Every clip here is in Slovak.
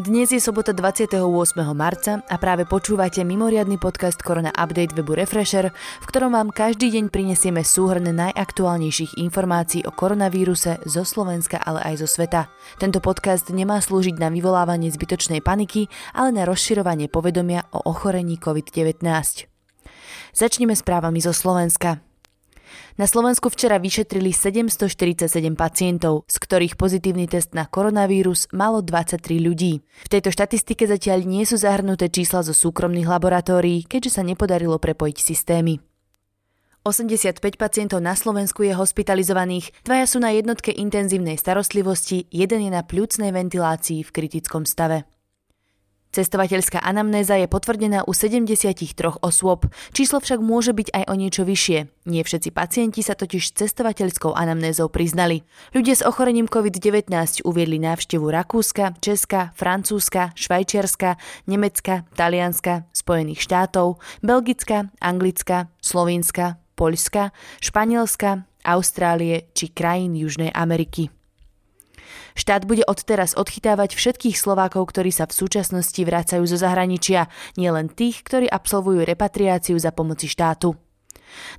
Dnes je sobota 28. marca a práve počúvate mimoriadny podcast Korona Update webu Refresher, v ktorom vám každý deň prinesieme súhrn najaktuálnejších informácií o koronavíruse zo Slovenska, ale aj zo sveta. Tento podcast nemá slúžiť na vyvolávanie zbytočnej paniky, ale na rozširovanie povedomia o ochorení COVID-19. Začneme správami zo Slovenska. Na Slovensku včera vyšetrili 747 pacientov, z ktorých pozitívny test na koronavírus malo 23 ľudí. V tejto štatistike zatiaľ nie sú zahrnuté čísla zo súkromných laboratórií, keďže sa nepodarilo prepojiť systémy. 85 pacientov na Slovensku je hospitalizovaných, dvaja sú na jednotke intenzívnej starostlivosti, jeden je na pľúcnej ventilácii v kritickom stave. Cestovateľská anamnéza je potvrdená u 73 osôb, číslo však môže byť aj o niečo vyššie. Nie všetci pacienti sa totiž cestovateľskou anamnézou priznali. Ľudia s ochorením COVID-19 uviedli návštevu Rakúska, Česka, Francúzska, Švajčiarska, Nemecka, Talianska, Spojených štátov, Belgicka, Anglicka, Slovenska, Poľska, Španielska, Austrálie či krajín Južnej Ameriky. Štát bude odteraz odchytávať všetkých Slovákov, ktorí sa v súčasnosti vracajú zo zahraničia, nielen tých, ktorí absolvujú repatriáciu za pomoci štátu.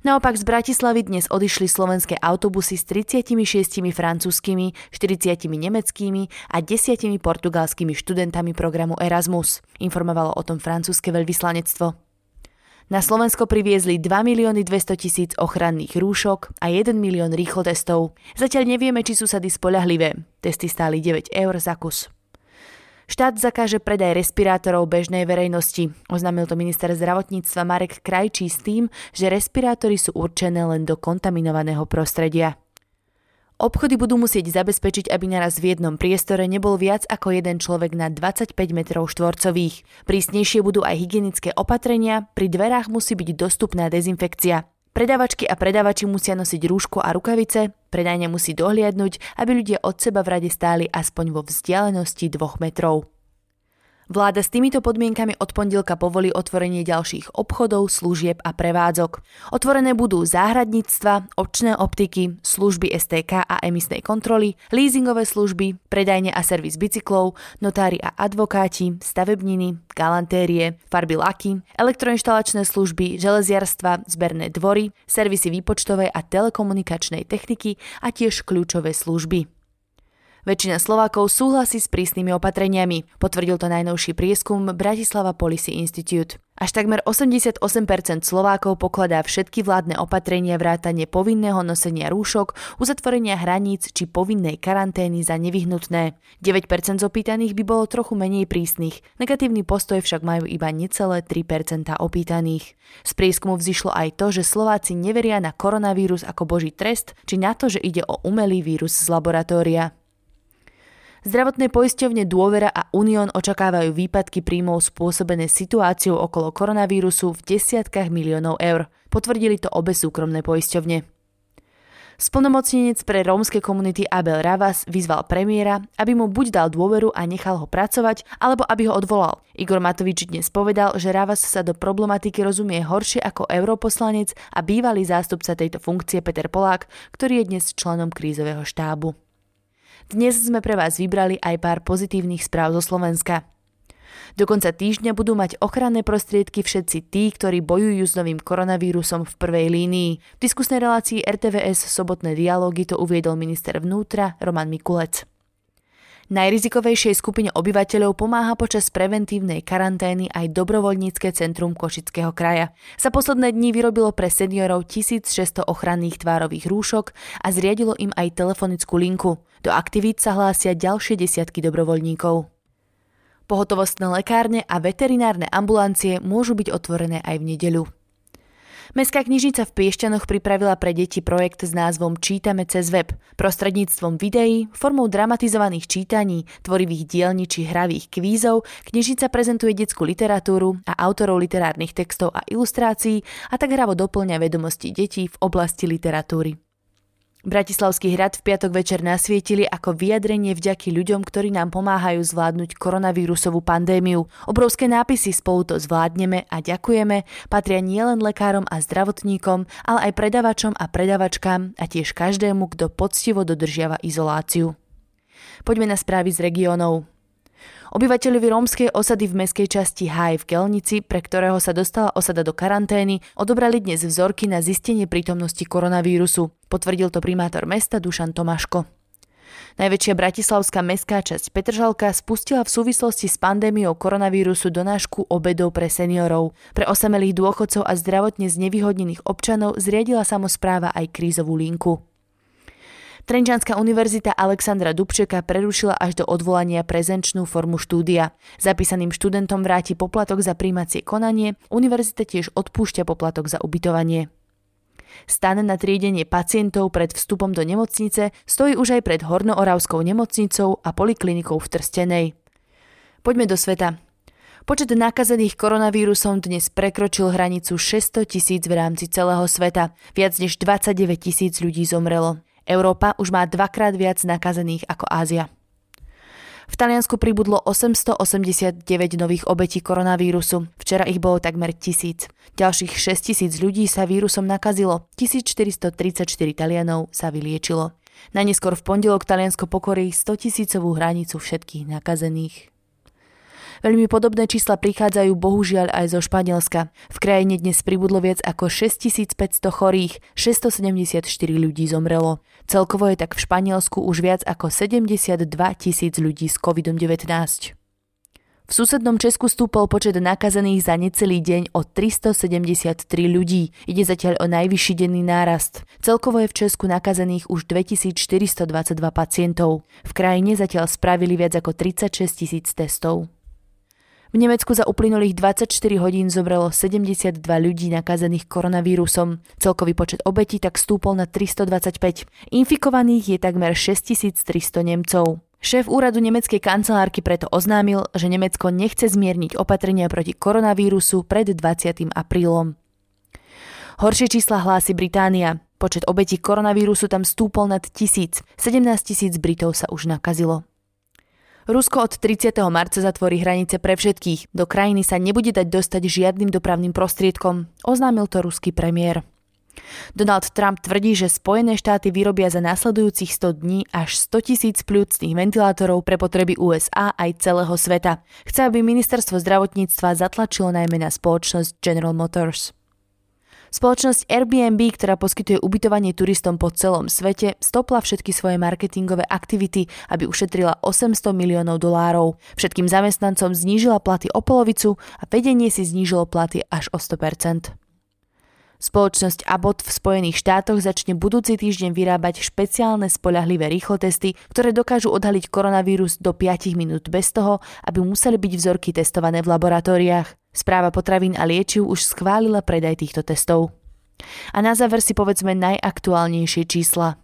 Naopak z Bratislavy dnes odišli slovenské autobusy s 36 francúzskými, 40 nemeckými a 10 portugalskými študentami programu Erasmus, informovalo o tom francúzske veľvyslanectvo. Na Slovensko priviezli 2 milióny 200 tisíc ochranných rúšok a 1 milión rýchlotestov. Zatiaľ nevieme, či sú sady spoľahlivé. Testy stáli 9 eur za kus. Štát zakáže predaj respirátorov bežnej verejnosti. Oznámil to minister zdravotníctva Marek Krajčí s tým, že respirátory sú určené len do kontaminovaného prostredia. Obchody budú musieť zabezpečiť, aby naraz v jednom priestore nebol viac ako jeden človek na 25 metrov štvorcových. Prísnejšie budú aj hygienické opatrenia, pri dverách musí byť dostupná dezinfekcia. Predavačky a predavači musia nosiť rúško a rukavice, predajňa musí dohliadnúť, aby ľudia od seba v rade stáli aspoň vo vzdialenosti 2 metrov. Vláda s týmito podmienkami od pondelka povolí otvorenie ďalších obchodov, služieb a prevádzok. Otvorené budú záhradníctva, očné optiky, služby STK a emisnej kontroly, leasingové služby, predajne a servis bicyklov, notári a advokáti, stavebniny, galantérie, farby laky, elektroinštalačné služby, železiarstva, zberné dvory, servisy výpočtovej a telekomunikačnej techniky a tiež kľúčové služby. Väčšina Slovákov súhlasí s prísnymi opatreniami, potvrdil to najnovší prieskum Bratislava Policy Institute. Až takmer 88% Slovákov pokladá všetky vládne opatrenia vrátane povinného nosenia rúšok, uzatvorenia hraníc či povinnej karantény za nevyhnutné. 9% z opýtaných by bolo trochu menej prísnych, negatívny postoj však majú iba necelé 3% opýtaných. Z prieskumu vzýšlo aj to, že Slováci neveria na koronavírus ako boží trest, či na to, že ide o umelý vírus z laboratória. Zdravotné poisťovne Dôvera a Unión očakávajú výpadky príjmov spôsobené situáciou okolo koronavírusu v desiatkách miliónov eur. Potvrdili to obe súkromné poisťovne. Splnomocnenec pre rómske komunity Abel Ravas vyzval premiéra, aby mu buď dal dôveru a nechal ho pracovať, alebo aby ho odvolal. Igor Matovič dnes povedal, že Ravas sa do problematiky rozumie horšie ako europoslanec a bývalý zástupca tejto funkcie Peter Polák, ktorý je dnes členom krízového štábu. Dnes sme pre vás vybrali aj pár pozitívnych správ zo Slovenska. Do konca týždňa budú mať ochranné prostriedky všetci tí, ktorí bojujú s novým koronavírusom v prvej línii. V diskusnej relácii RTVS Sobotné dialógy to uviedol minister vnútra Roman Mikulec. Najrizikovejšej skupine obyvateľov pomáha počas preventívnej karantény aj dobrovoľnícke centrum Košického kraja. Za posledné dni vyrobilo pre seniorov 1600 ochranných tvárových rúšok a zriadilo im aj telefonickú linku. Do aktivít sa hlásia ďalšie desiatky dobrovoľníkov. Pohotovostné lekárne a veterinárne ambulancie môžu byť otvorené aj v nedeľu. Mestská knižnica v Piešťanoch pripravila pre deti projekt s názvom Čítame cez web. Prostredníctvom videí, formou dramatizovaných čítaní, tvorivých dielní či hravých kvízov, knižnica prezentuje detskú literatúru a autorov literárnych textov a ilustrácií a tak hravo doplňa vedomosti detí v oblasti literatúry. Bratislavský hrad v piatok večer nasvietili ako vyjadrenie vďaky ľuďom, ktorí nám pomáhajú zvládnuť koronavírusovú pandémiu. Obrovské nápisy spolu to zvládneme a ďakujeme patria nielen lekárom a zdravotníkom, ale aj predavačom a predavačkám a tiež každému, kto poctivo dodržiava izoláciu. Poďme na správy z regiónov. Obyvateľovi rómskej osady v meskej časti Haj v Kelnici, pre ktorého sa dostala osada do karantény, odobrali dnes vzorky na zistenie prítomnosti koronavírusu. Potvrdil to primátor mesta Dušan Tomáško. Najväčšia bratislavská mestská časť Petržalka spustila v súvislosti s pandémiou koronavírusu donášku obedov pre seniorov. Pre osamelých dôchodcov a zdravotne znevýhodnených občanov zriadila samozpráva aj krízovú linku. Trenčanská univerzita Alexandra Dubčeka prerušila až do odvolania prezenčnú formu štúdia. Zapísaným študentom vráti poplatok za príjmacie konanie, univerzita tiež odpúšťa poplatok za ubytovanie. Stan na triedenie pacientov pred vstupom do nemocnice stojí už aj pred Hornooravskou nemocnicou a poliklinikou v Trstenej. Poďme do sveta. Počet nakazených koronavírusom dnes prekročil hranicu 600 tisíc v rámci celého sveta. Viac než 29 tisíc ľudí zomrelo. Európa už má dvakrát viac nakazených ako Ázia. V Taliansku pribudlo 889 nových obetí koronavírusu. Včera ich bolo takmer tisíc. Ďalších 6 tisíc ľudí sa vírusom nakazilo. 1434 Talianov sa vyliečilo. Najneskôr v pondelok Taliansko pokorí 100 tisícovú hranicu všetkých nakazených. Veľmi podobné čísla prichádzajú bohužiaľ aj zo Španielska. V krajine dnes pribudlo viac ako 6500 chorých, 674 ľudí zomrelo. Celkovo je tak v Španielsku už viac ako 72 tisíc ľudí s COVID-19. V susednom Česku stúpol počet nakazených za necelý deň o 373 ľudí. Ide zatiaľ o najvyšší denný nárast. Celkovo je v Česku nakazených už 2422 pacientov. V krajine zatiaľ spravili viac ako 36 tisíc testov. V Nemecku za uplynulých 24 hodín zomrelo 72 ľudí nakazených koronavírusom. Celkový počet obetí tak stúpol na 325. Infikovaných je takmer 6300 Nemcov. Šéf úradu nemeckej kancelárky preto oznámil, že Nemecko nechce zmierniť opatrenia proti koronavírusu pred 20. aprílom. Horšie čísla hlási Británia. Počet obetí koronavírusu tam stúpol nad tisíc. 17 tisíc Britov sa už nakazilo. Rusko od 30. marca zatvorí hranice pre všetkých. Do krajiny sa nebude dať dostať žiadnym dopravným prostriedkom, oznámil to ruský premiér. Donald Trump tvrdí, že Spojené štáty vyrobia za následujúcich 100 dní až 100 tisíc plúcných ventilátorov pre potreby USA aj celého sveta. Chce, aby ministerstvo zdravotníctva zatlačilo najmä na spoločnosť General Motors. Spoločnosť Airbnb, ktorá poskytuje ubytovanie turistom po celom svete, stopla všetky svoje marketingové aktivity, aby ušetrila 800 miliónov dolárov. Všetkým zamestnancom znížila platy o polovicu a vedenie si znížilo platy až o 100%. Spoločnosť Abbott v Spojených štátoch začne budúci týždeň vyrábať špeciálne spolahlivé rýchlotesty, ktoré dokážu odhaliť koronavírus do 5 minút bez toho, aby museli byť vzorky testované v laboratóriách. Správa potravín a liečiv už schválila predaj týchto testov. A na záver si povedzme najaktuálnejšie čísla.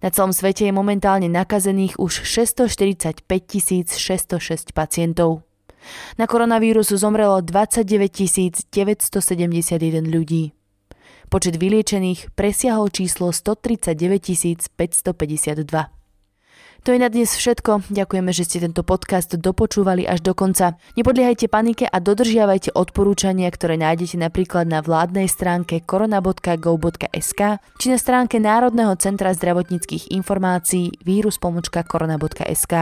Na celom svete je momentálne nakazených už 645 606 pacientov. Na koronavírus zomrelo 29 971 ľudí. Počet vyliečených presiahol číslo 139 552. To je na dnes všetko. Ďakujeme, že ste tento podcast dopočúvali až do konca. Nepodliehajte panike a dodržiavajte odporúčania, ktoré nájdete napríklad na vládnej stránke korona.go.sk či na stránke Národného centra zdravotníckých informácií vírus.korona.sk.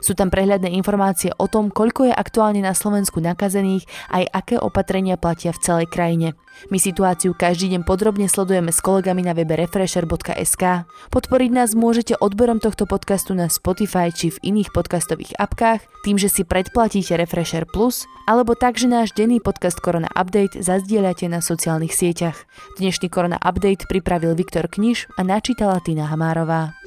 Sú tam prehľadné informácie o tom, koľko je aktuálne na Slovensku nakazených, aj aké opatrenia platia v celej krajine. My situáciu každý deň podrobne sledujeme s kolegami na webe refresher.sk. Podporiť nás môžete odberom tohto podcastu na Spotify či v iných podcastových apkách, tým, že si predplatíte Refresher Plus, alebo tak, že náš denný podcast Korona Update zazdieľate na sociálnych sieťach. Dnešný Korona Update pripravil Viktor Kniž a načítala Tina Hamárová.